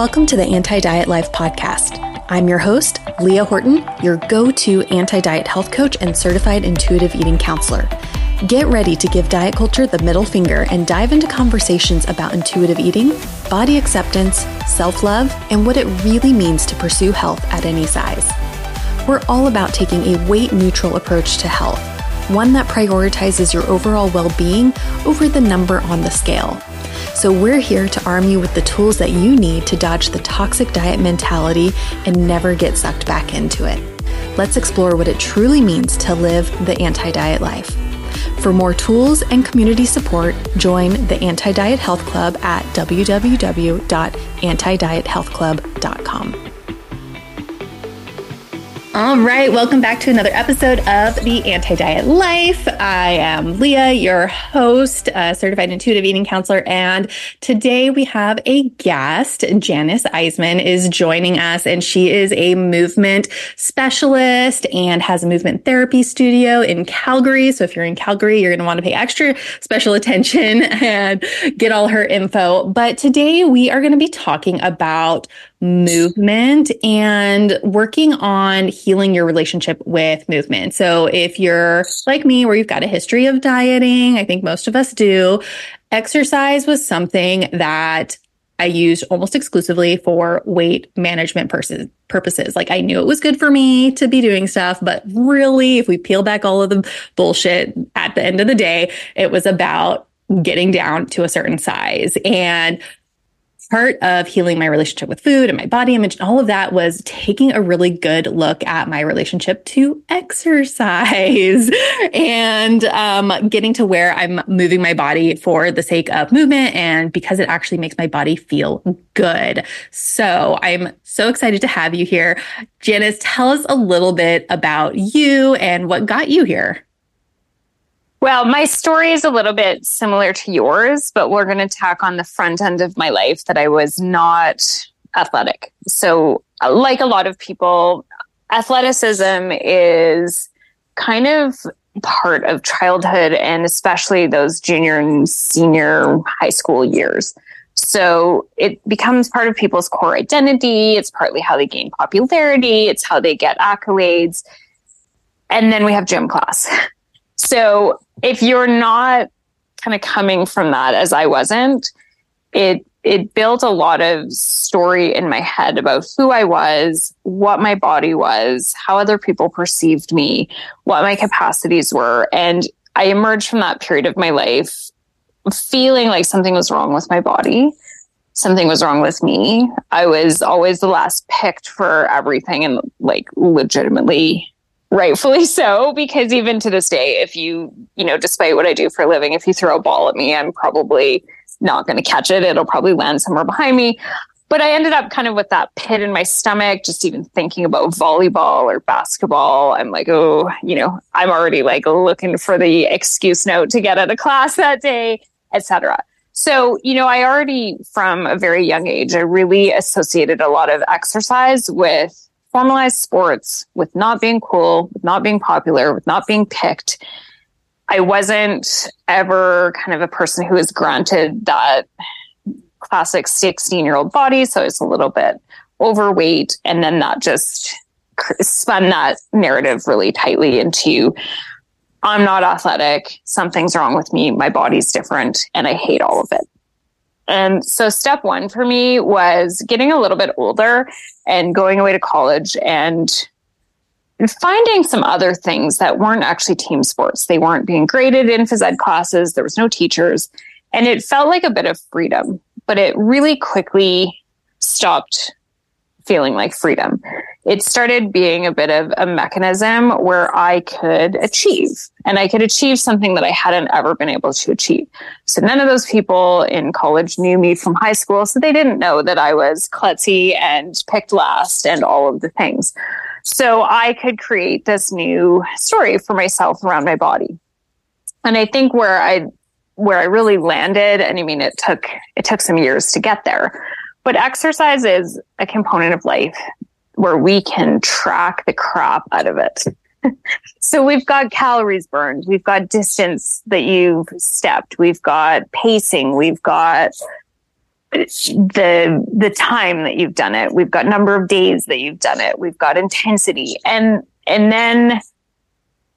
Welcome to the Anti Diet Life podcast. I'm your host, Leah Horton, your go to anti diet health coach and certified intuitive eating counselor. Get ready to give diet culture the middle finger and dive into conversations about intuitive eating, body acceptance, self love, and what it really means to pursue health at any size. We're all about taking a weight neutral approach to health, one that prioritizes your overall well being over the number on the scale. So, we're here to arm you with the tools that you need to dodge the toxic diet mentality and never get sucked back into it. Let's explore what it truly means to live the anti diet life. For more tools and community support, join the Anti Diet Health Club at www.antidiethealthclub.com. All right, welcome back to another episode of the Anti Diet Life. I am Leah, your host, certified intuitive eating counselor, and today we have a guest. Janis Isaman is joining us, and she is a movement specialist and has a movement therapy studio in Calgary. So if you're in Calgary, you're going to want to pay extra special attention and get all her info. But today we are going to be talking about movement and working on healing your relationship with movement. So if you're like me, where you've got a history of dieting, I think most of us do, exercise was something that I used almost exclusively for weight management purposes. Like I knew it was good for me to be doing stuff, but really, if we peel back all of the bullshit at the end of the day, it was about getting down to a certain size. And part of healing my relationship with food and my body image and all of that was taking a really good look at my relationship to exercise and um, getting to where I'm moving my body for the sake of movement and because it actually makes my body feel good. So I'm so excited to have you here. Janis, tell us a little bit about you and what got you here. Well, my story is a little bit similar to yours, but we're going to tack on the front end of my life that I was not athletic. So, like a lot of people, athleticism is kind of part of childhood and especially those junior and senior high school years. So it becomes part of people's core identity. It's partly how they gain popularity. It's how they get accolades. And then we have gym class. So if you're not kind of coming from that as I wasn't, it it built a lot of story in my head about who I was, what my body was, how other people perceived me, what my capacities were. And I emerged from that period of my life feeling like something was wrong with my body. Something was wrong with me. I was always the last picked for everything and like legitimately rightfully so because even to this day if you you know despite what i do for a living if you throw a ball at me i'm probably not going to catch it. It'll probably land somewhere behind me. But i ended up kind of with that pit in my stomach just even thinking about volleyball or basketball. I'm like oh you know i'm already like looking for the excuse note to get out of class that day etc so, you know, I already from a very young age, I really associated a lot of exercise with formalized sports with not being cool, with not being popular, with not being picked. I wasn't ever kind of a person who was granted that classic 16 year old body. So I was a little bit overweight. And then that just spun that narrative really tightly into I'm not athletic. Something's wrong with me. My body's different and I hate all of it. And so step one for me was getting a little bit older and going away to college and finding some other things that weren't actually team sports. They weren't being graded in phys ed classes. There was no teachers and it felt like a bit of freedom, but it really quickly stopped feeling like freedom. It started being a bit of a mechanism where I could achieve and I could achieve something that I hadn't ever been able to achieve. So none of those people in college knew me from high school. So they didn't know that I was klutzy and picked last and all of the things. So I could create this new story for myself around my body. And I think where I where I really landed, and I mean it took it took some years to get there, but exercise is a component of life where we can track the crap out of it. so we've got calories burned, we've got distance that you've stepped, we've got pacing, we've got the the time that you've done it. We've got number of days that you've done it. We've got intensity. And and then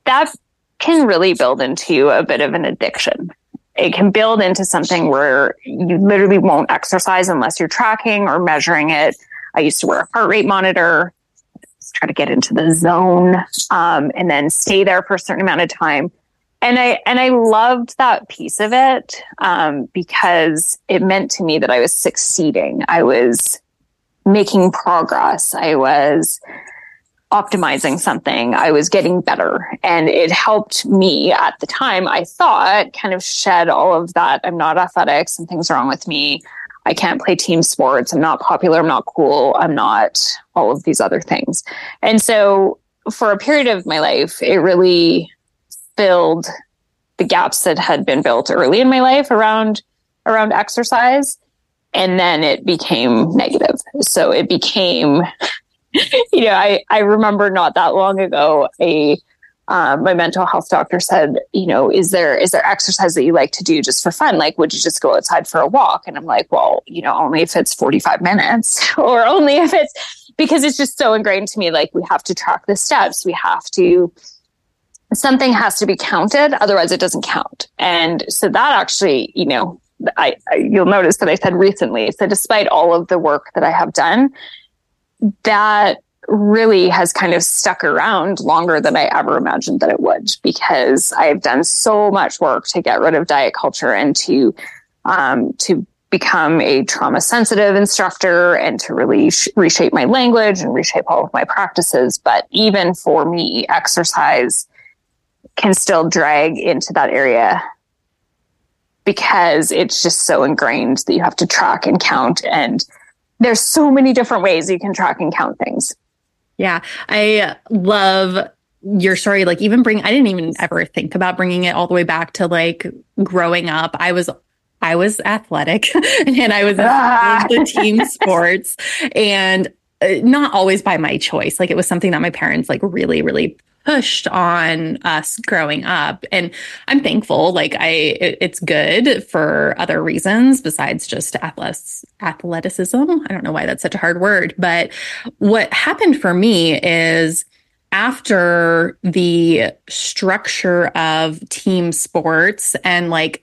that can really build into a bit of an addiction. It can build into something where you literally won't exercise unless you're tracking or measuring it i used to wear a heart rate monitor try to get into the zone um, and then stay there for a certain amount of time and I and I loved that piece of it um, because it meant to me that I was succeeding. I was making progress. I was optimizing something. I was getting better, and it helped me at the time. I thought kind of shed all of that. I'm not athletic. Something's wrong with me. I can't play team sports. I'm not popular. I'm not cool. I'm not all of these other things. And so for a period of my life, it really filled the gaps that had been built early in my life around around exercise and then it became negative so it became you know i i remember not that long ago a um, my mental health doctor said you know is there is there exercise that you like to do just for fun like would you just go outside for a walk and i'm like well you know only if it's 45 minutes or only if it's because it's just so ingrained to me like we have to track the steps we have to something has to be counted, otherwise it doesn't count. And so that actually, you know, I, I, you'll notice that I said recently. So despite all of the work that I have done, that really has kind of stuck around longer than I ever imagined that it would because I've done so much work to get rid of diet culture and to um, to become a trauma sensitive instructor and to really sh- reshape my language and reshape all of my practices. But even for me, exercise can still drag into that area because it's just so ingrained that you have to track and count and there's so many different ways you can track and count things. Yeah, I love your story like even bring I didn't even ever think about bringing it all the way back to like growing up. I was I was athletic and I was ah. the team sports and Uh, not always by my choice. Like it was something that my parents like really really pushed on us growing up and i'm thankful like i it, it's good for other reasons besides just athleticism i don't know why that's such a hard word but what happened for me is after the structure of team sports and like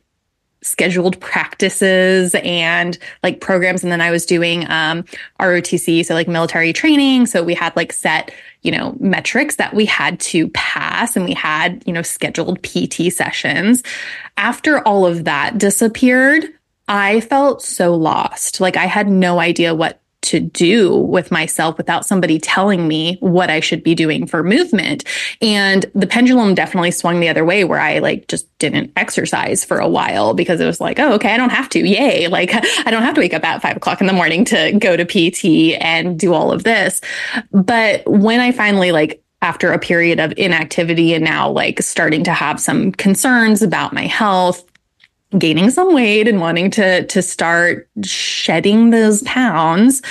scheduled practices and like programs and then i was doing um rotc so like military training so we had like set you know, metrics that we had to pass and we had, you know, scheduled PT sessions. After all of that disappeared, I felt so lost. Like I had no idea what to do with myself without somebody telling me what I should be doing for movement. And the pendulum definitely swung the other way where I like just didn't exercise for a while because it was like, oh, okay, I don't have to. Yay. Like I don't have to wake up at five o'clock in the morning to go to PT and do all of this. But when I finally like after a period of inactivity and now like starting to have some concerns about my health gaining some weight and wanting to to start shedding those pounds,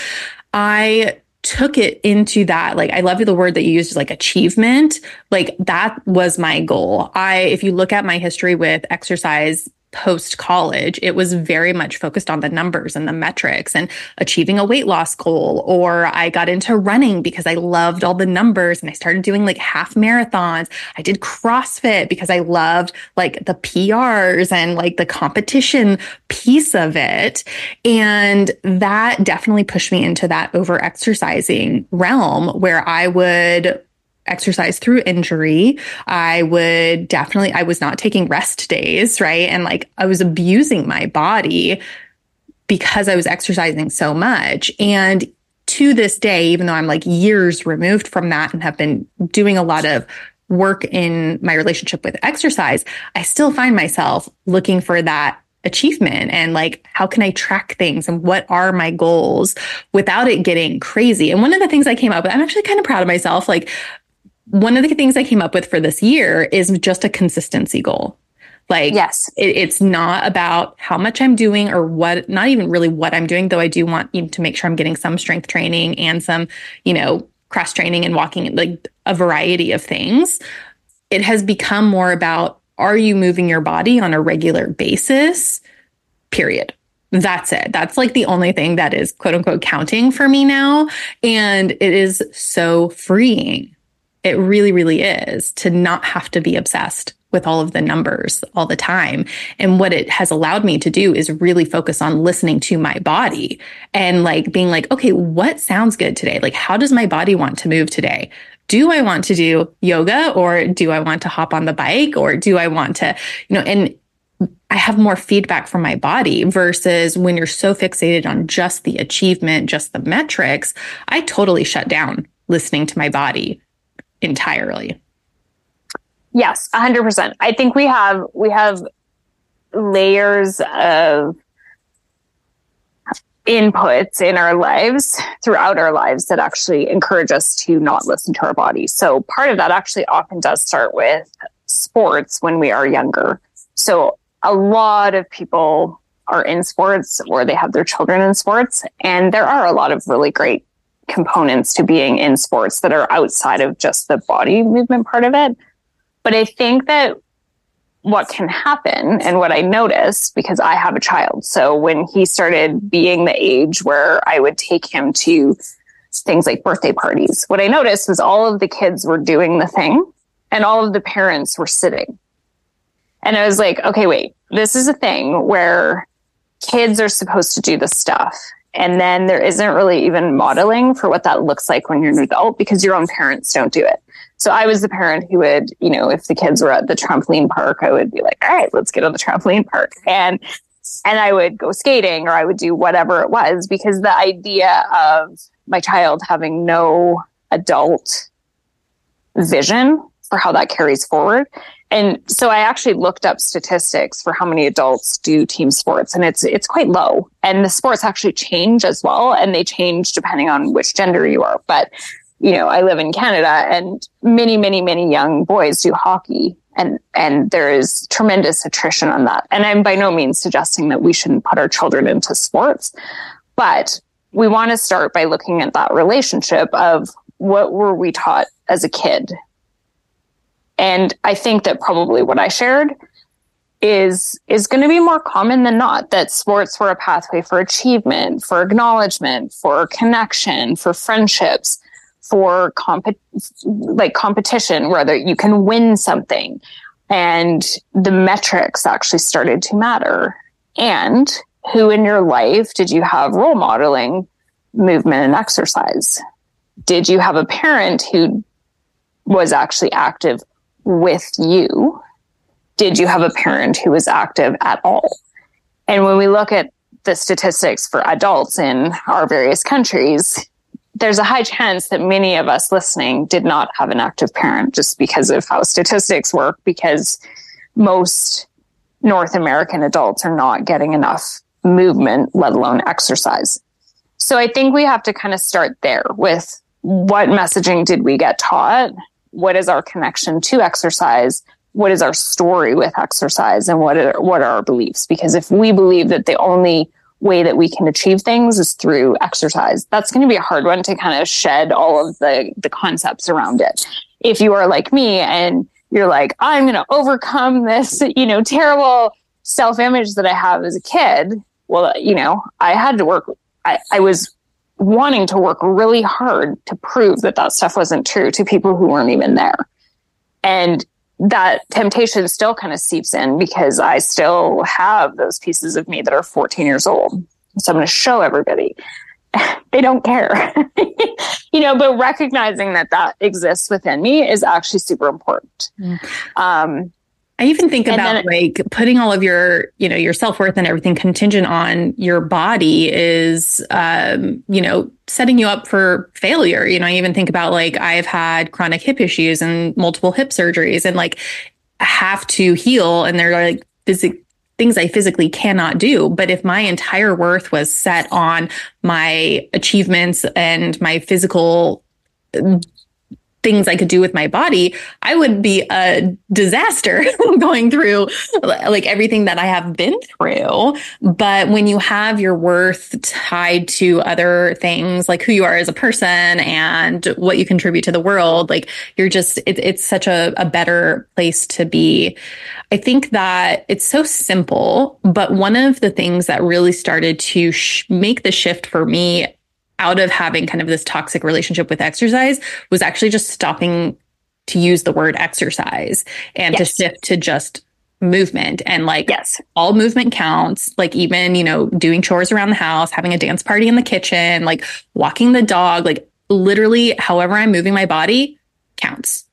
I took it into that like i love the word that you used like achievement. Like that was my goal. I if you look at my history with exercise post college, it was very much focused on the numbers and the metrics and achieving a weight loss goal. Or I got into running because I loved all the numbers and I started doing like half marathons. I did CrossFit because I loved like the PRs and like the competition piece of it. And that definitely pushed me into that over exercising realm where I would exercise through injury. I would definitely, I was not taking rest days, right? And like I was abusing my body because I was exercising so much. And to this day, even though I'm like years removed from that and have been doing a lot of work in my relationship with exercise, I still find myself looking for that achievement and like how can I track things and what are my goals without it getting crazy. And one of the things I came up with, I'm actually kind of proud of myself. Like one of the things I came up with for this year is just a consistency goal. Like, yes, it, it's not about how much I'm doing or what, not even really what I'm doing, though I do want you to make sure I'm getting some strength training and some, you know, cross training and walking, like a variety of things. It has become more about are you moving your body on a regular basis? Period. That's it. That's like the only thing that is quote unquote counting for me now. And it is so freeing. It really, really is to not have to be obsessed with all of the numbers all the time. And what it has allowed me to do is really focus on listening to my body and like being like, okay, what sounds good today? Like, how does my body want to move today? Do I want to do yoga or do I want to hop on the bike or do I want to, you know, and I have more feedback from my body versus when you're so fixated on just the achievement, just the metrics, I totally shut down listening to my body entirely. Yes, 100%. I think we have we have layers of inputs in our lives throughout our lives that actually encourage us to not listen to our body. So part of that actually often does start with sports when we are younger. So a lot of people are in sports or they have their children in sports and there are a lot of really great components to being in sports that are outside of just the body movement part of it. But I think that what can happen and what I noticed because I have a child. So when he started being the age where I would take him to things like birthday parties, what I noticed was all of the kids were doing the thing and all of the parents were sitting. And I was like, okay, wait, this is a thing where kids are supposed to do the stuff. And then there isn't really even modeling for what that looks like when you're an adult because your own parents don't do it. So I was the parent who would, you know, if the kids were at the trampoline park, I would be like, all right, let's get on the trampoline park. And, and I would go skating or I would do whatever it was because the idea of my child having no adult vision for how that carries forward. And so I actually looked up statistics for how many adults do team sports and it's it's quite low. And the sports actually change as well and they change depending on which gender you are. But you know, I live in Canada and many, many, many young boys do hockey and, and there is tremendous attrition on that. And I'm by no means suggesting that we shouldn't put our children into sports, but we want to start by looking at that relationship of what were we taught as a kid? And I think that probably what I shared is is going to be more common than not that sports were a pathway for achievement, for acknowledgement, for connection, for friendships for comp- like competition, whether you can win something. And the metrics actually started to matter. And who in your life did you have role modeling movement and exercise? Did you have a parent who was actually active with you? Did you have a parent who was active at all? And when we look at the statistics for adults in our various countries, there's a high chance that many of us listening did not have an active parent just because of how statistics work, because most North American adults are not getting enough movement, let alone exercise. So I think we have to kind of start there with what messaging did we get taught? What is our connection to exercise? What is our story with exercise and what are, what are our beliefs? Because if we believe that the only way that we can achieve things is through exercise. That's going to be a hard one to kind of shed all of the, the concepts around it. If you are like me and you're like, I'm going to overcome this, you know, terrible self image that I have as a kid. Well, you know, I had to work, I, I was wanting to work really hard to prove that that stuff wasn't true to people who weren't even there. And that temptation still kind of seeps in because I still have those pieces of me that are 14 years old. So I'm going to show everybody. they don't care, you know, but recognizing that that exists within me is actually super important. Mm. Um, I even think about then, like putting all of your, you know, your self worth and everything contingent on your body is, um, you know, setting you up for failure. You know, I even think about like I've had chronic hip issues and multiple hip surgeries and like have to heal and they're like phys- things I physically cannot do. But if my entire worth was set on my achievements and my physical things I could do with my body, I would be a disaster going through like everything that I have been through. But when you have your worth tied to other things like who you are as a person and what you contribute to the world, like you're just, it, it's such a, a better place to be. I think that it's so simple, but one of the things that really started to sh- make the shift for me out of having kind of this toxic relationship with exercise was actually just stopping to use the word exercise and yes. to shift to just movement and like yes. all movement counts like even you know doing chores around the house having a dance party in the kitchen like walking the dog like literally however i'm moving my body counts.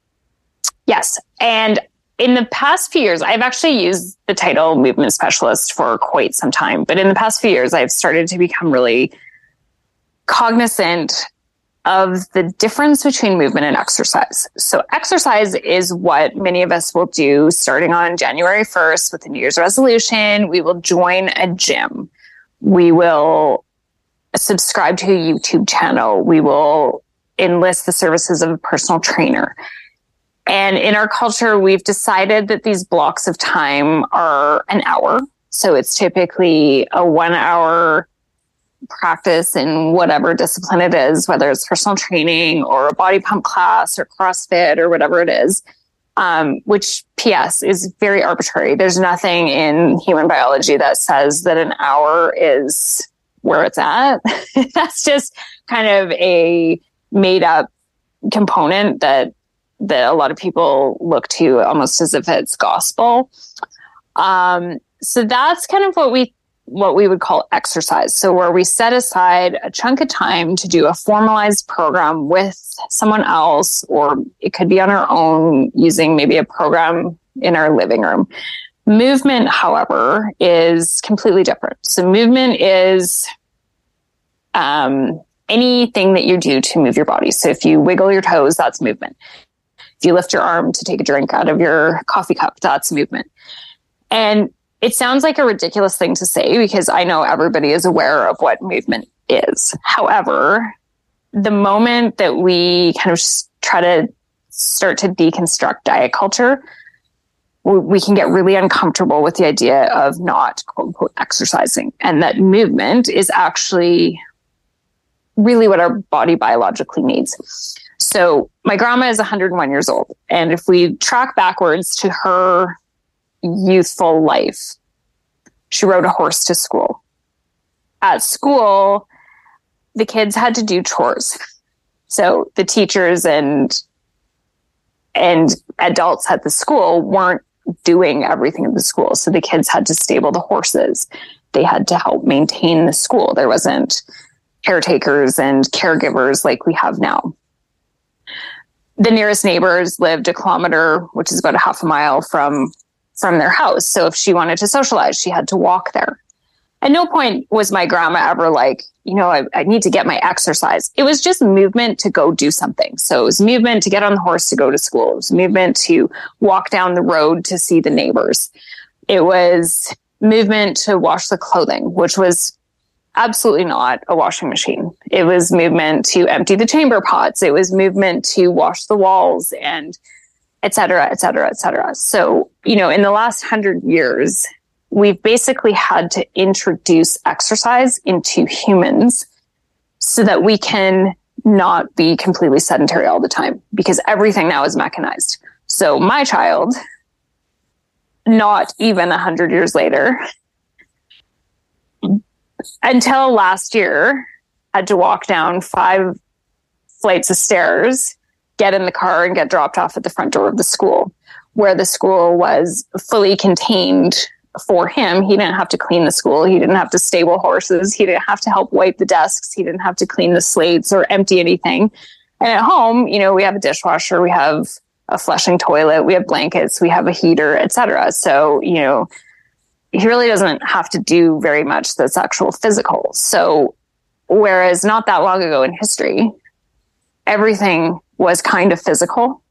Yes. And in the past few years i've actually used the title movement specialist for quite some time but in the past few years i've started to become really cognizant of the difference between movement and exercise. So exercise is what many of us will do starting on January 1st with the New Year's resolution. We will join a gym. We will subscribe to a YouTube channel. We will enlist the services of a personal trainer. And in our culture, we've decided that these blocks of time are an hour. So it's typically a one hour practice in whatever discipline it is, whether it's personal training or a body pump class or CrossFit or whatever it is, um, which PS is very arbitrary. There's nothing in human biology that says that an hour is where it's at. That's just kind of a made up component that that a lot of people look to almost as if it's gospel. Um, so that's kind of what we what we would call exercise. So where we set aside a chunk of time to do a formalized program with someone else, or it could be on our own using maybe a program in our living room. Movement, however, is completely different. So movement is, um, anything that you do to move your body. So if you wiggle your toes, that's movement. If you lift your arm to take a drink out of your coffee cup, that's movement. And it sounds like a ridiculous thing to say because I know everybody is aware of what movement is. However, the moment that we kind of try to start to deconstruct diet culture, we can get really uncomfortable with the idea of not quote unquote exercising and that movement is actually really what our body biologically needs. So my grandma is 101 years old. And if we track backwards to her youthful life. She rode a horse to school. At school, the kids had to do chores. So the teachers and and adults at the school weren't doing everything at the school. So the kids had to stable the horses. They had to help maintain the school. There wasn't caretakers and caregivers like we have now. The nearest neighbors lived a kilometer, which is about a half a mile from from their house. So if she wanted to socialize, she had to walk there. At no point was my grandma ever like, you know, I, I, need to get my exercise. It was just movement to go do something. So it was movement to get on the horse to go to school. It was movement to walk down the road to see the neighbors. It was movement to wash the clothing, which was absolutely not a washing machine. It was movement to empty the chamber pots. It was movement to wash the walls and et cetera, et cetera, et cetera. So, you know, in the last hundred years, we've basically had to introduce exercise into humans so that we can not be completely sedentary all the time because everything now is mechanized. So my child, not even a hundred years later, until last year, had to walk down five flights of stairs get in the car and get dropped off at the front door of the school, where the school was fully contained for him. He didn't have to clean the school. He didn't have to stable horses. He didn't have to help wipe the desks. He didn't have to clean the slates or empty anything. And at home, you know, we have a dishwasher, we have a flushing toilet, we have blankets, we have a heater, etc. So, you know, he really doesn't have to do very much that's actual physical. So, whereas not that long ago in history, everything was kind of physical.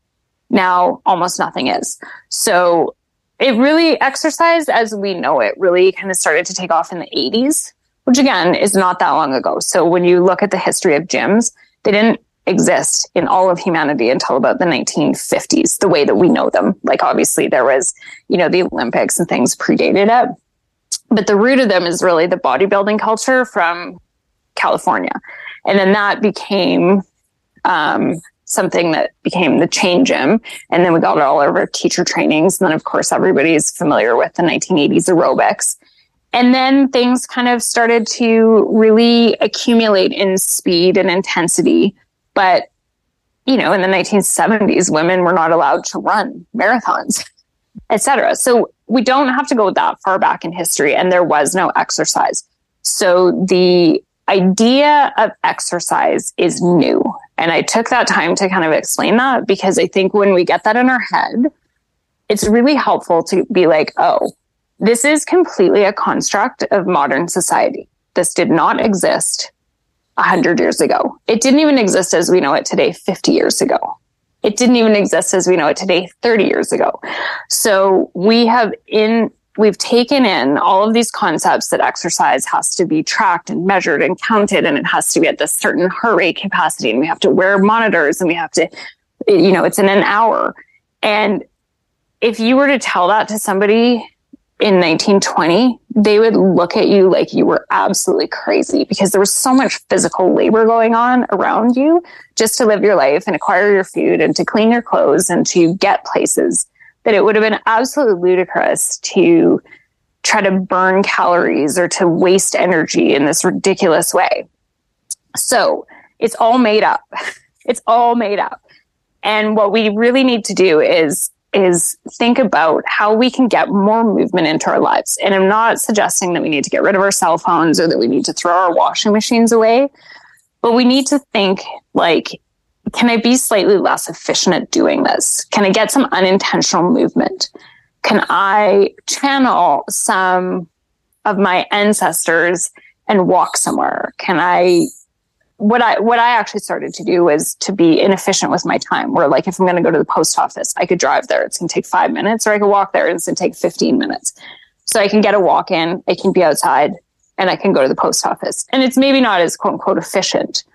Now almost nothing is. So it really exercise as we know it really kind of started to take off in the 80s, which again is not that long ago. So when you look at the history of gyms, they didn't exist in all of humanity until about the 1950s, the way that we know them. Like obviously there was, you know, the Olympics and things predated it. But the root of them is really the bodybuilding culture from California. And then that became um, something that became the chain gym. And then we got it all over teacher trainings. And then, of course, everybody's familiar with the 1980s aerobics. And then things kind of started to really accumulate in speed and intensity. But, you know, in the 1970s, women were not allowed to run marathons, etc. So we don't have to go that far back in history. And there was no exercise. So the idea of exercise is new. And I took that time to kind of explain that because I think when we get that in our head, it's really helpful to be like, oh, this is completely a construct of modern society. This did not exist 100 years ago. It didn't even exist as we know it today 50 years ago. It didn't even exist as we know it today 30 years ago. So we have in we've taken in all of these concepts that exercise has to be tracked and measured and counted and it has to be at this certain heart rate capacity and we have to wear monitors and we have to you know it's in an hour. And if you were to tell that to somebody in 1920, they would look at you like you were absolutely crazy because there was so much physical labor going on around you just to live your life and acquire your food and to clean your clothes and to get places that it would have been absolutely ludicrous to try to burn calories or to waste energy in this ridiculous way. So it's all made up. It's all made up. And what we really need to do is is think about how we can get more movement into our lives. And I'm not suggesting that we need to get rid of our cell phones or that we need to throw our washing machines away, but we need to think like, can I be slightly less efficient at doing this? Can I get some unintentional movement? Can I channel some of my ancestors and walk somewhere? Can I what I what I actually started to do was to be inefficient with my time. Where like if I'm going to go to the post office, I could drive there. It's going to take five minutes, or I could walk there. and It's going to take 15 minutes. So I can get a walk in. I can be outside, and I can go to the post office. And it's maybe not as quote unquote efficient,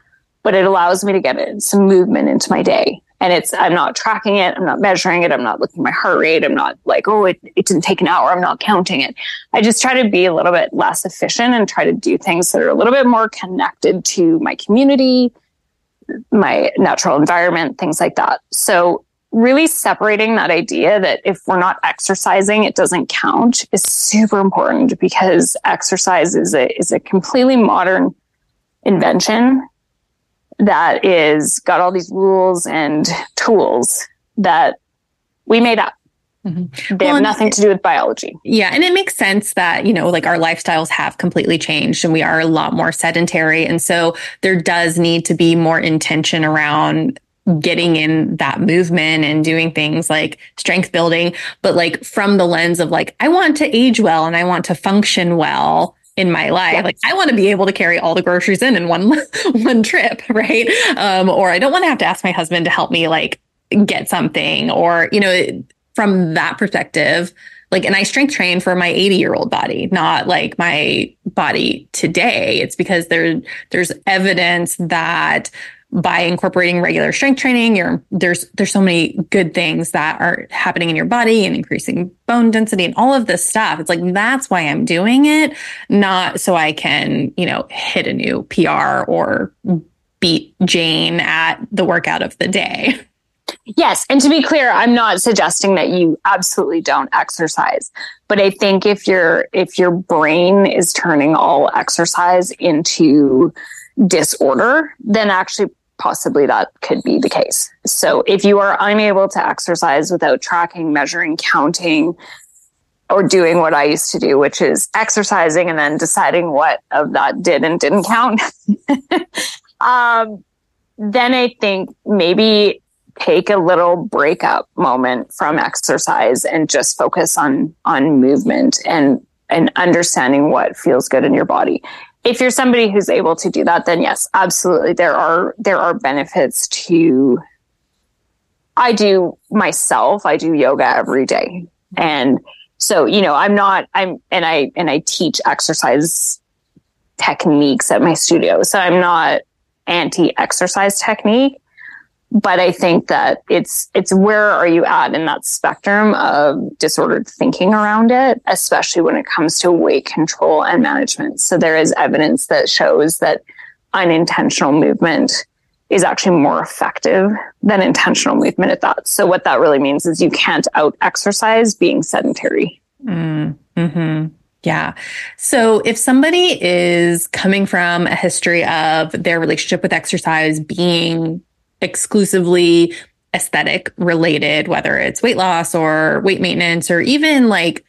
but it allows me to get some movement into my day. And it's i'm not tracking it. I'm not measuring it. I'm not looking at my heart rate. I'm not like oh it, it didn't take an hour. I'm not counting it. I just try to be a little bit less efficient and try to do things that are a little bit more connected to my community my natural environment things like that. So really separating that idea that if we're not exercising it doesn't count is super important because exercise is a is a completely modern invention that is got all these rules and tools that we made up. Mm-hmm. They well, have nothing to do with biology. Yeah. And it makes sense that, you know, like our lifestyles have completely changed and we are a lot more sedentary. And so there does need to be more intention around getting in that movement and doing things like strength building, but like from the lens of like, I want to age well and I want to function well in my life. Like I want to be able to carry all the groceries in in one one trip, right? Um, or I don't want to have to ask my husband to help me like get something, or you know, from that perspective. Like, and I strength train for my 80 year old body, not like my body today. It's because there, there's evidence that by incorporating regular strength training, you're, there's there's so many good things that are happening in your body and increasing bone density and all of this stuff. It's like that's why I'm doing it, not so I can, you know, hit a new PR or beat Jane at the workout of the day. Yes, and to be clear, I'm not suggesting that you absolutely don't exercise, but I think if your if your brain is turning all exercise into disorder, then actually possibly that could be the case. So if you are unable to exercise without tracking, measuring, counting, or doing what I used to do, which is exercising and then deciding what of that did and didn't count, um, then I think maybe take a little breakup moment from exercise and just focus on on movement and and understanding what feels good in your body if you're somebody who's able to do that, then yes, absolutely. There are, there are benefits to, I do myself, I do yoga every day. And so, you know, I'm not, I'm, and I, and I teach exercise techniques at my studio. So I'm not anti-exercise technique but I think that it's it's where are you at in that spectrum of disordered thinking around it, especially when it comes to weight control and management. So there is evidence that shows that unintentional movement is actually more effective than intentional movement at that. So what that really means is you can't out exercise being sedentary. Mm, hmm Yeah. So if somebody is coming from a history of their relationship with exercise being exclusively aesthetic related, whether it's weight loss or weight maintenance or even like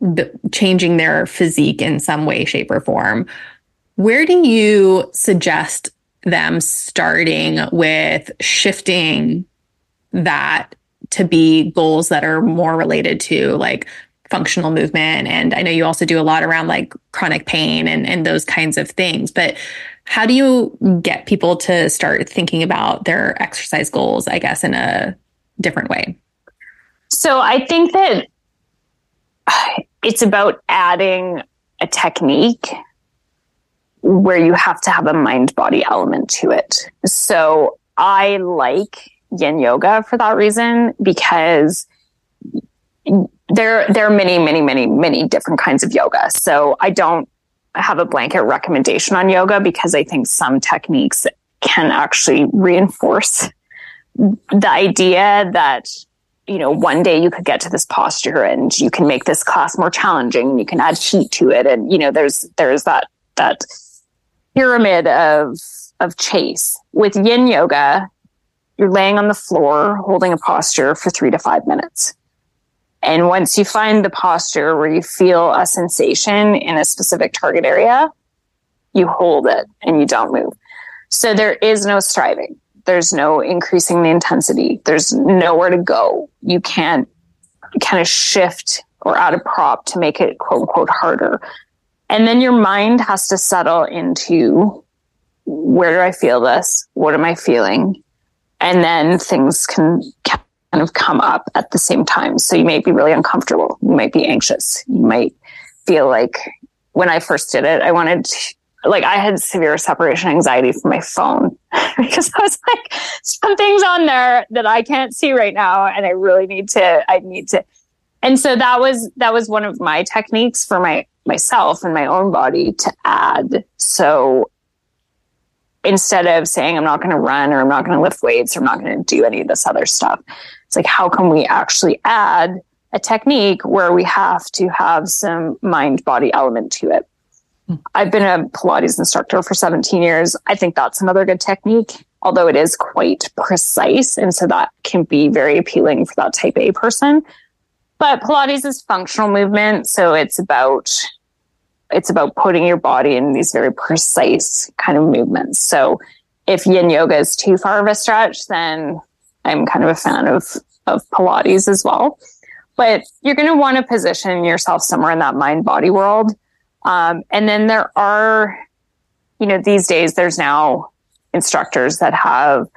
the, changing their physique in some way, shape, or form. Where do you suggest them starting with shifting that to be goals that are more related to like functional movement? And I know you also do a lot around like chronic pain and, and those kinds of things, but how do you get people to start thinking about their exercise goals, I guess, in a different way? So I think that it's about adding a technique where you have to have a mind body element to it. So I like yin yoga for that reason because there there are many many many many different kinds of yoga. So I don't have a blanket recommendation on yoga because I think some techniques can actually reinforce the idea that you know one day you could get to this posture and you can make this class more challenging and you can add heat to it. And you know there's there's that that pyramid of of chase. With yin yoga you're laying on the floor holding a posture for 3 to 5 minutes and once you find the posture where you feel a sensation in a specific target area, you hold it and you don't move. So there is no striving. There's no increasing the intensity. There's nowhere to go. You can't kind of shift or add a prop to make it quote unquote harder. And then your mind has to settle into where do I feel this? What am I feeling? And then things can, kind of come up at the same time. So you may be really uncomfortable. You might be anxious. You might feel like when I first did it, I wanted to, like I had severe separation anxiety from my phone because I was like, something's on there that I can't see right now. And I really need to, I need to. And so that was, that was one of my techniques for my, myself and my own body to add. So instead of saying I'm not going to run or I'm not going to lift weights or I'm not going to do any of this other stuff, it's like, how can we actually add a technique where we have to have some mind body element to it? Mm. I've been a Pilates instructor for 17 years. I think that's another good technique, although it is quite precise. And so that can be very appealing for that type A person. But Pilates is functional movement. So it's about, it's about putting your body in these very precise kind of movements. So if yin yoga is too far of a stretch, then I'm kind of a fan of of Pilates as well. But you're going to want to position yourself somewhere in that mind body world. Um, and then there are, you know, these days there's now instructors that have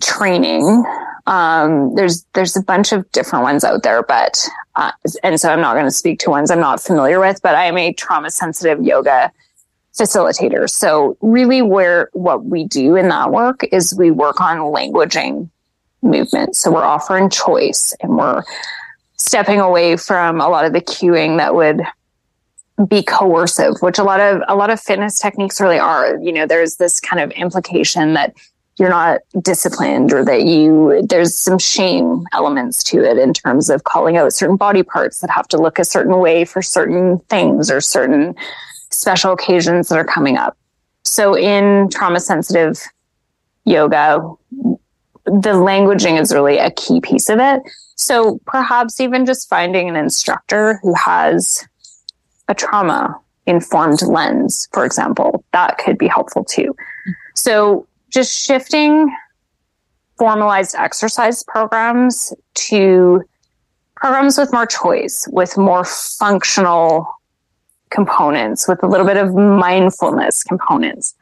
training. Um, there's there's a bunch of different ones out there, but uh, and so I'm not going to speak to ones I'm not familiar with. But I am a trauma sensitive yoga facilitators. So really where what we do in that work is we work on languaging movement. So we're offering choice and we're stepping away from a lot of the cueing that would be coercive, which a lot of a lot of fitness techniques really are. You know, there's this kind of implication that you're not disciplined or that you there's some shame elements to it in terms of calling out certain body parts that have to look a certain way for certain things or certain special occasions that are coming up. So in trauma sensitive yoga, the languaging is really a key piece of it. So perhaps even just finding an instructor who has a trauma informed lens, for example, that could be helpful too. So just shifting formalized exercise programs to programs with more choice, with more functional components, with a little bit of mindfulness components.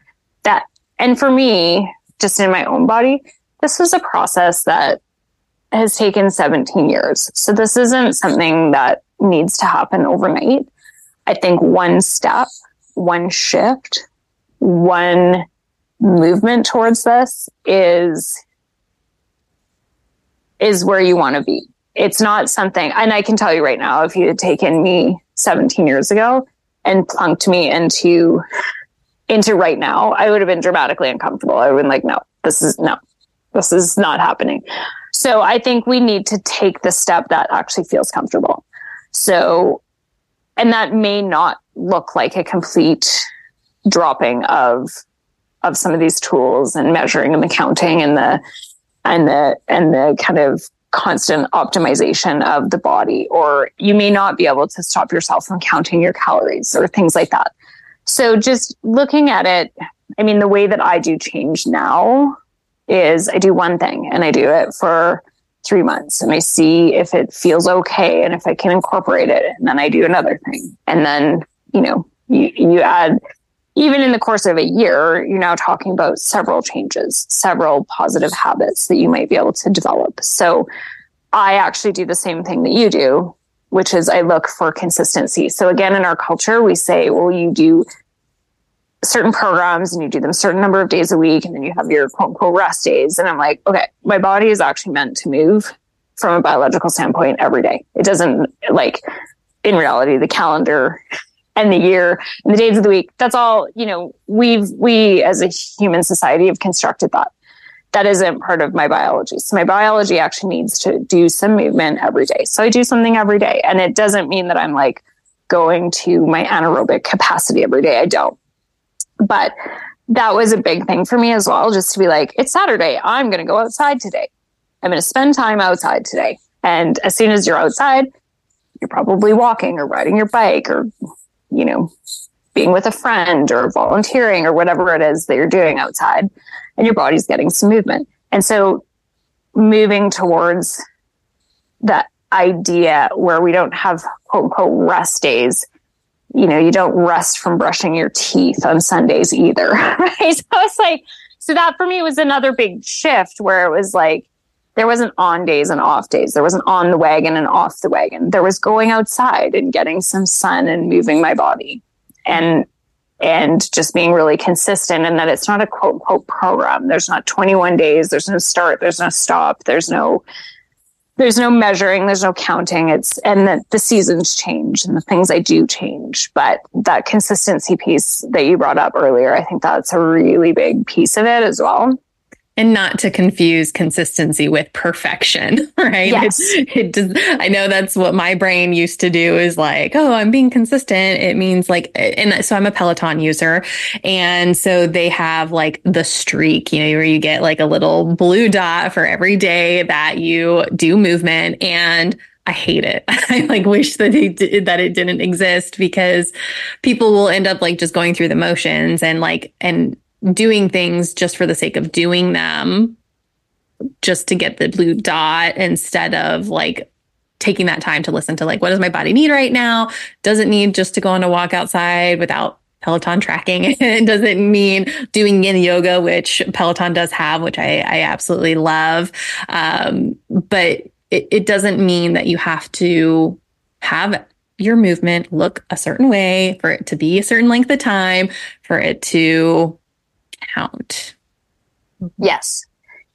That, and for me, just in my own body, this was a process that has taken 17 years. So this isn't something that needs to happen overnight. I think one step, one shift one movement towards this is is where you want to be. It's not something, and I can tell you right now, if you had taken me 17 years ago and plunked me into into right now, I would have been dramatically uncomfortable. I would have been like, no, this is no, this is not happening. So I think we need to take the step that actually feels comfortable. So, and that may not look like a complete dropping of of some of these tools and measuring and the counting and the and the and the kind of constant optimization of the body or you may not be able to stop yourself from counting your calories or things like that. So just looking at it i mean the way that i do change now is i do one thing and i do it for three months and i see if it feels okay and if i can incorporate it and then i do another thing. And then you know you, you add even in the course of a year, you're now talking about several changes, several positive habits that you might be able to develop. So I actually do the same thing that you do, which is I look for consistency. So again, in our culture, we say, well, you do certain programs and you do them certain number of days a week and then you have your quote unquote rest days. And I'm like, okay, my body is actually meant to move from a biological standpoint every day. It doesn't like in reality, the calendar and the year and the days of the week. That's all, you know, we've, we as a human society have constructed that. That isn't part of my biology. So my biology actually needs to do some movement every day. So I do something every day. And it doesn't mean that I'm like going to my anaerobic capacity every day. I don't. But that was a big thing for me as well, just to be like, it's Saturday. I'm going to go outside today. I'm going to spend time outside today. And as soon as you're outside, you're probably walking or riding your bike or you know, being with a friend or volunteering or whatever it is that you're doing outside and your body's getting some movement. And so moving towards that idea where we don't have quote unquote rest days. You know, you don't rest from brushing your teeth on Sundays either. Right. So it's like, so that for me was another big shift where it was like, there wasn't on days and off days. There wasn't on the wagon and off the wagon. There was going outside and getting some sun and moving my body and, and just being really consistent and that it's not a quote unquote program. There's not 21 days. There's no start. There's no stop. There's no, there's no measuring. There's no counting. It's, and that the seasons change and the things I do change. But that consistency piece that you brought up earlier, I think that's a really big piece of it as well and not to confuse consistency with perfection, right? Yes. It, it does, I know that's what my brain used to do is like, oh, I'm being consistent. It means like, and so I'm a Peloton user. And so they have like the streak, you know, where you get like a little blue dot for every day that you do movement. And I hate it. I like wish that it did, that it didn't exist because people will end up like just going through the motions and like, and doing things just for the sake of doing them, just to get the blue dot instead of like taking that time to listen to like, what does my body need right now? Does it need just to go on a walk outside without Peloton tracking? it doesn't mean doing yin yoga, which Peloton does have, which I, I absolutely love. Um, but it, it doesn't mean that you have to have your movement look a certain way for it to be a certain length of time for it to count. Mm-hmm. Yes.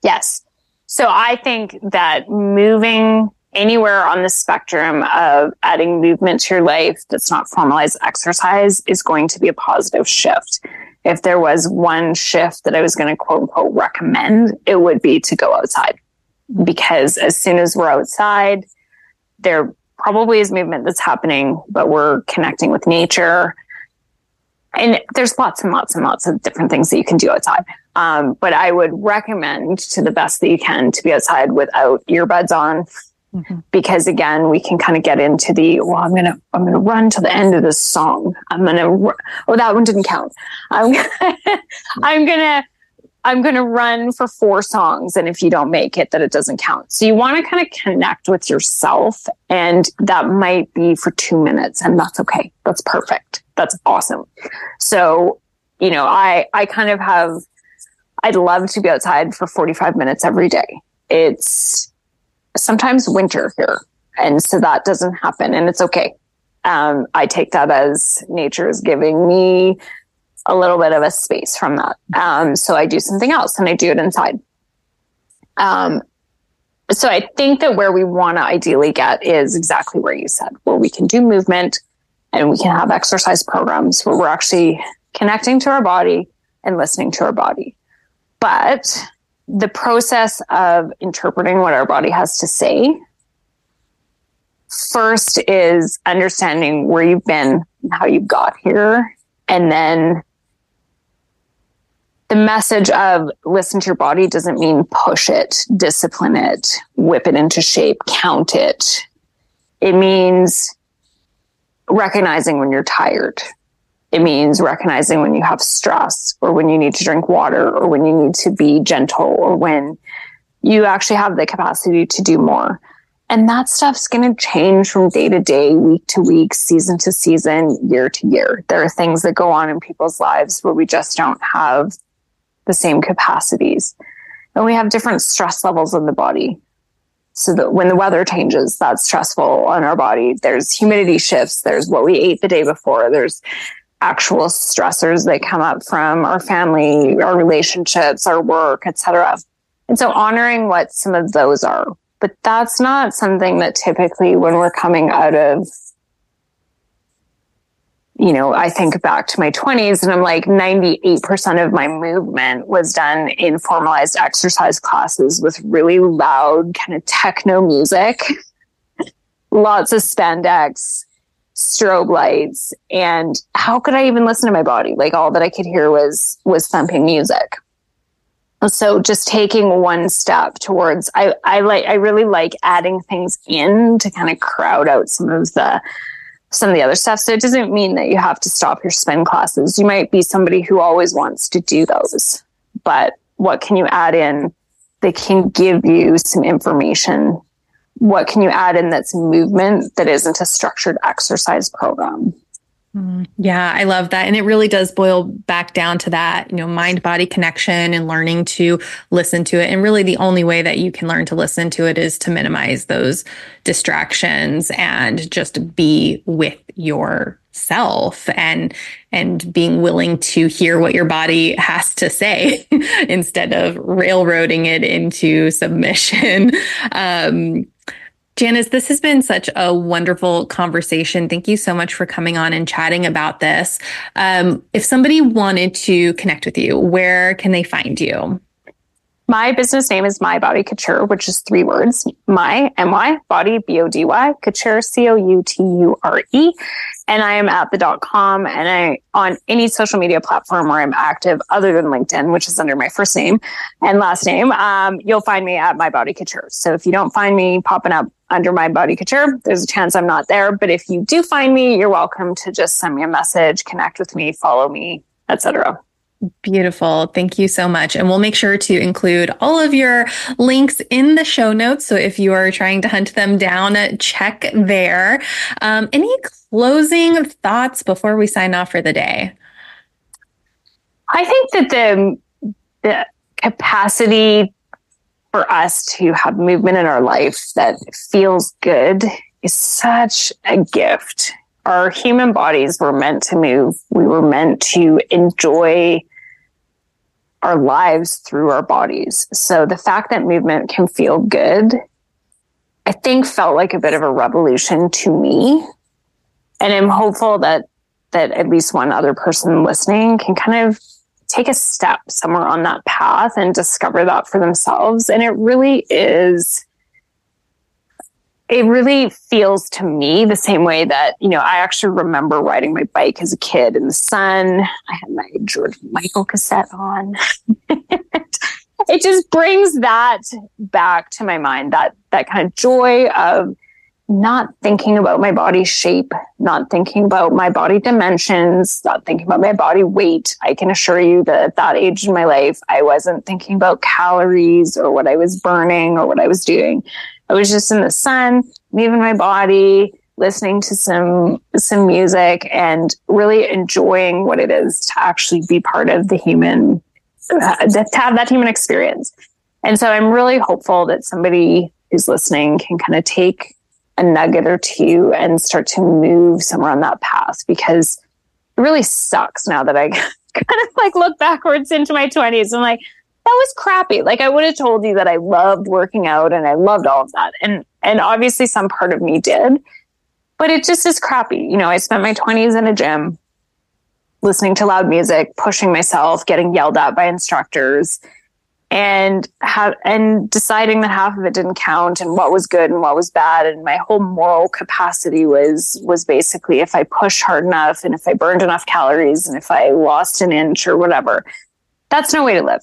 Yes. So I think that moving anywhere on the spectrum of adding movement to your life that's not formalized exercise is going to be a positive shift. If there was one shift that I was going to quote unquote recommend, it would be to go outside because as soon as we're outside, there probably is movement that's happening, but we're connecting with nature and there's lots and lots and lots of different things that you can do outside. Um, but I would recommend to the best that you can to be outside without earbuds on. Mm-hmm. Because again, we can kind of get into the, well, I'm going to, I'm to run to the end of this song. I'm going to, oh, that one didn't count. I'm, I'm going to, I'm going to run for four songs. And if you don't make it, that it doesn't count. So you want to kind of connect with yourself. And that might be for two minutes. And that's okay. That's perfect that's awesome. So, you know, I, I kind of have, I'd love to be outside for 45 minutes every day. It's sometimes winter here. And so that doesn't happen and it's okay. Um, I take that as nature is giving me a little bit of a space from that. Um, so I do something else and I do it inside. Um, so I think that where we want to ideally get is exactly where you said, where we can do movement and we can have exercise programs where we're actually connecting to our body and listening to our body. But the process of interpreting what our body has to say first is understanding where you've been how you got here and then the message of listen to your body doesn't mean push it, discipline it, whip it into shape, count it. It means recognizing when you're tired. It means recognizing when you have stress or when you need to drink water or when you need to be gentle or when you actually have the capacity to do more. And that stuff's going to change from day to day, week to week, season to season, year to year. There are things that go on in people's lives where we just don't have the same capacities. And we have different stress levels in the body. So that when the weather changes, that's stressful on our body. There's humidity shifts. There's what we ate the day before. There's actual stressors that come up from our family, our relationships, our work, etc. And so honoring what some of those are but that's not something that typically when we're coming out of you know, I think back to my 20s and I'm like 98% of my movement was done in formalized exercise classes with really loud kind of techno music, lots of spandex, strobe lights. And how could I even listen to my body? Like all that I could hear was, was thumping music so just taking one step towards I, I like I really like adding things in to kind of crowd out some of the some of the other stuff. So it doesn't mean that you have to stop your spin classes. You might be somebody who always wants to do those. But what can you add in that can give you some information? What can you add in that's movement that isn't a structured exercise program? Mm, yeah, I love that. And it really does boil back down to that, you know, mind body connection and learning to listen to it. And really the only way that you can learn to listen to it is to minimize those distractions and just be with yourself and and being willing to hear what your body has to say instead of railroading it into submission. Um, Janis, this has been such a wonderful conversation. Thank you so much for coming on and chatting about this. Um, if somebody wanted to connect with you, where can they find you? My business name is My Body Couture, which is three words. My, M-Y, body, B-O-D-Y, couture, C-O-U-T-U-R-E. And I am at the dot com and I on any social media platform where I'm active other than LinkedIn, which is under my first name and last name. Um, you'll find me at My Body Couture. So if you don't find me popping up under My Body Couture, there's a chance I'm not there. But if you do find me, you're welcome to just send me a message, connect with me, follow me, etc. Beautiful. Thank you so much. And we'll make sure to include all of your links in the show notes. So if you are trying to hunt them down, check there. Um, any closing thoughts before we sign off for the day? I think that the, the capacity for us to have movement in our life that feels good is such a gift our human bodies were meant to move. We were meant to enjoy our lives through our bodies. So the fact that movement can feel good, I think felt like a bit of a revolution to me. And I'm hopeful that that at least one other person listening can kind of take a step somewhere on that path and discover that for themselves. And it really is it really feels to me the same way that, you know, I actually remember riding my bike as a kid in the sun. I had my George Michael cassette on. it just brings that back to my mind, that, that kind of joy of not thinking about my body shape, not thinking about my body dimensions, not thinking about my body weight. I can assure you that at that age in my life, I wasn't thinking about calories or what I was burning or what I was doing. I was just in the sun, moving my body, listening to some some music and really enjoying what it is to actually be part of the human uh, to have that human experience. And so I'm really hopeful that somebody who's listening can kind of take a nugget or two and start to move somewhere on that path because it really sucks now that I kind of like look backwards into my 20s. I'm like, that was crappy. Like I would have told you that I loved working out and I loved all of that. And and obviously some part of me did. But it just is crappy. You know, I spent my 20s in a gym listening to loud music, pushing myself, getting yelled at by instructors, and have and deciding that half of it didn't count and what was good and what was bad and my whole moral capacity was was basically if i push hard enough and if i burned enough calories and if i lost an inch or whatever that's no way to live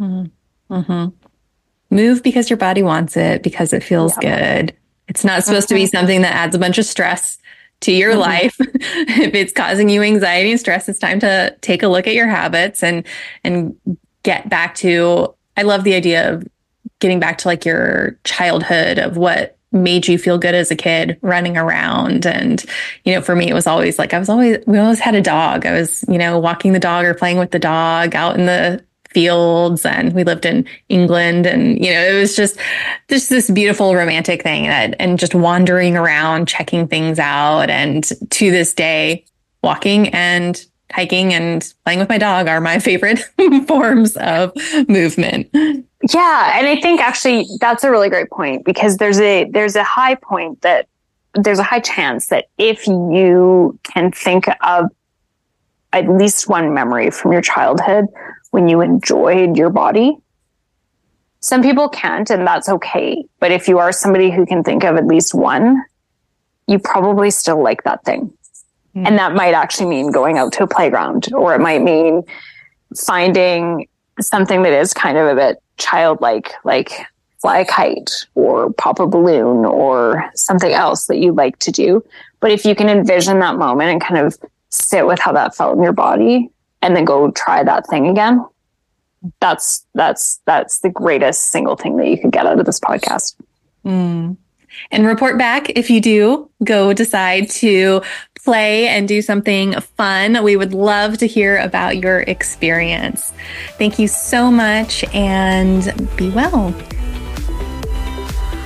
mm-hmm. Mm-hmm. move because your body wants it because it feels yeah. good it's not supposed mm-hmm. to be mm-hmm. something that adds a bunch of stress to your mm-hmm. life. if it's causing you anxiety and stress, it's time to take a look at your habits and and get back to I love the idea of getting back to like your childhood of what made you feel good as a kid running around. And you know for me it was always like I was always we always had a dog. I was you know walking the dog or playing with the dog out in the fields. And we lived in England. And you know it was just just this beautiful romantic thing and, and just wandering around checking things out. And to this day walking and hiking and playing with my dog are my favorite forms of movement. Yeah, and I think actually that's a really great point because there's a there's a high point that there's a high chance that if you can think of at least one memory from your childhood when you enjoyed your body. Some people can't, and that's okay. But if you are somebody who can think of at least one, you probably still like that thing. And that might actually mean going out to a playground, or it might mean finding something that is kind of a bit childlike, like fly a kite or pop a balloon or something else that you like to do. But if you can envision that moment and kind of sit with how that felt in your body and then go try that thing again, that's that's that's the greatest single thing that you could get out of this podcast. Mm. And report back if you do go decide to play and do something fun. We would love to hear about your experience. Thank you so much and be well.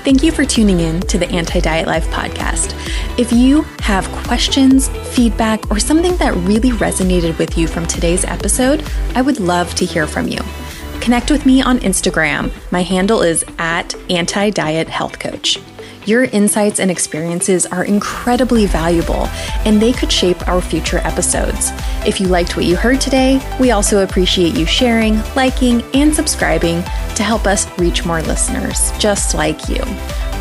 Thank you for tuning in to the Anti Diet Life podcast. If you have questions, feedback, or something that really resonated with you from today's episode, I would love to hear from you. Connect with me on Instagram. My handle is at Anti Diet Health Coach. Your insights and experiences are incredibly valuable, and they could shape our future episodes. If you liked what you heard today, we also appreciate you sharing, liking, and subscribing to help us reach more listeners just like you.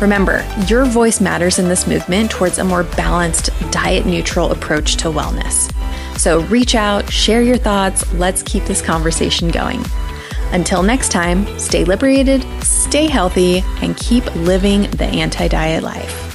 Remember, your voice matters in this movement towards a more balanced, diet neutral approach to wellness. So reach out, share your thoughts, let's keep this conversation going. Until next time, stay liberated, stay healthy, and keep living the anti diet life.